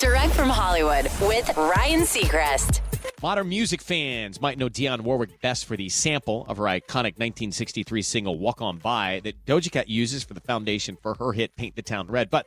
Direct from Hollywood with Ryan Seacrest. Modern music fans might know Dionne Warwick best for the sample of her iconic 1963 single Walk On By that Doja Cat uses for the foundation for her hit Paint the Town Red. But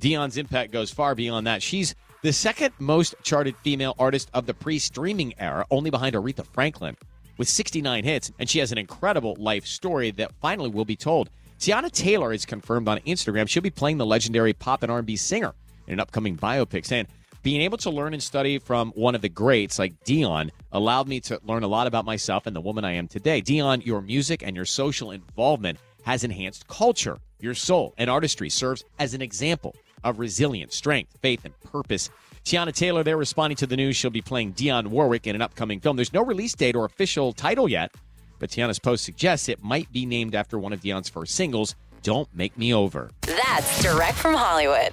Dionne's impact goes far beyond that. She's the second most charted female artist of the pre streaming era, only behind Aretha Franklin, with 69 hits. And she has an incredible life story that finally will be told. Teyana Taylor is confirmed on Instagram. She'll be playing the legendary pop and R&B singer in an upcoming biopic, saying being able to learn and study from one of the greats like Dionne allowed me to learn a lot about myself and the woman I am today. Dionne, your music and your social involvement has enhanced culture. Your soul and artistry serves as an example of resilience, strength, faith, and purpose. Teyana Taylor there responding to the news she'll be playing Dionne Warwick in an upcoming film. There's no release date or official title yet, but Teyana's post suggests it might be named after one of Dionne's first singles, Don't Make Me Over. That's direct from Hollywood.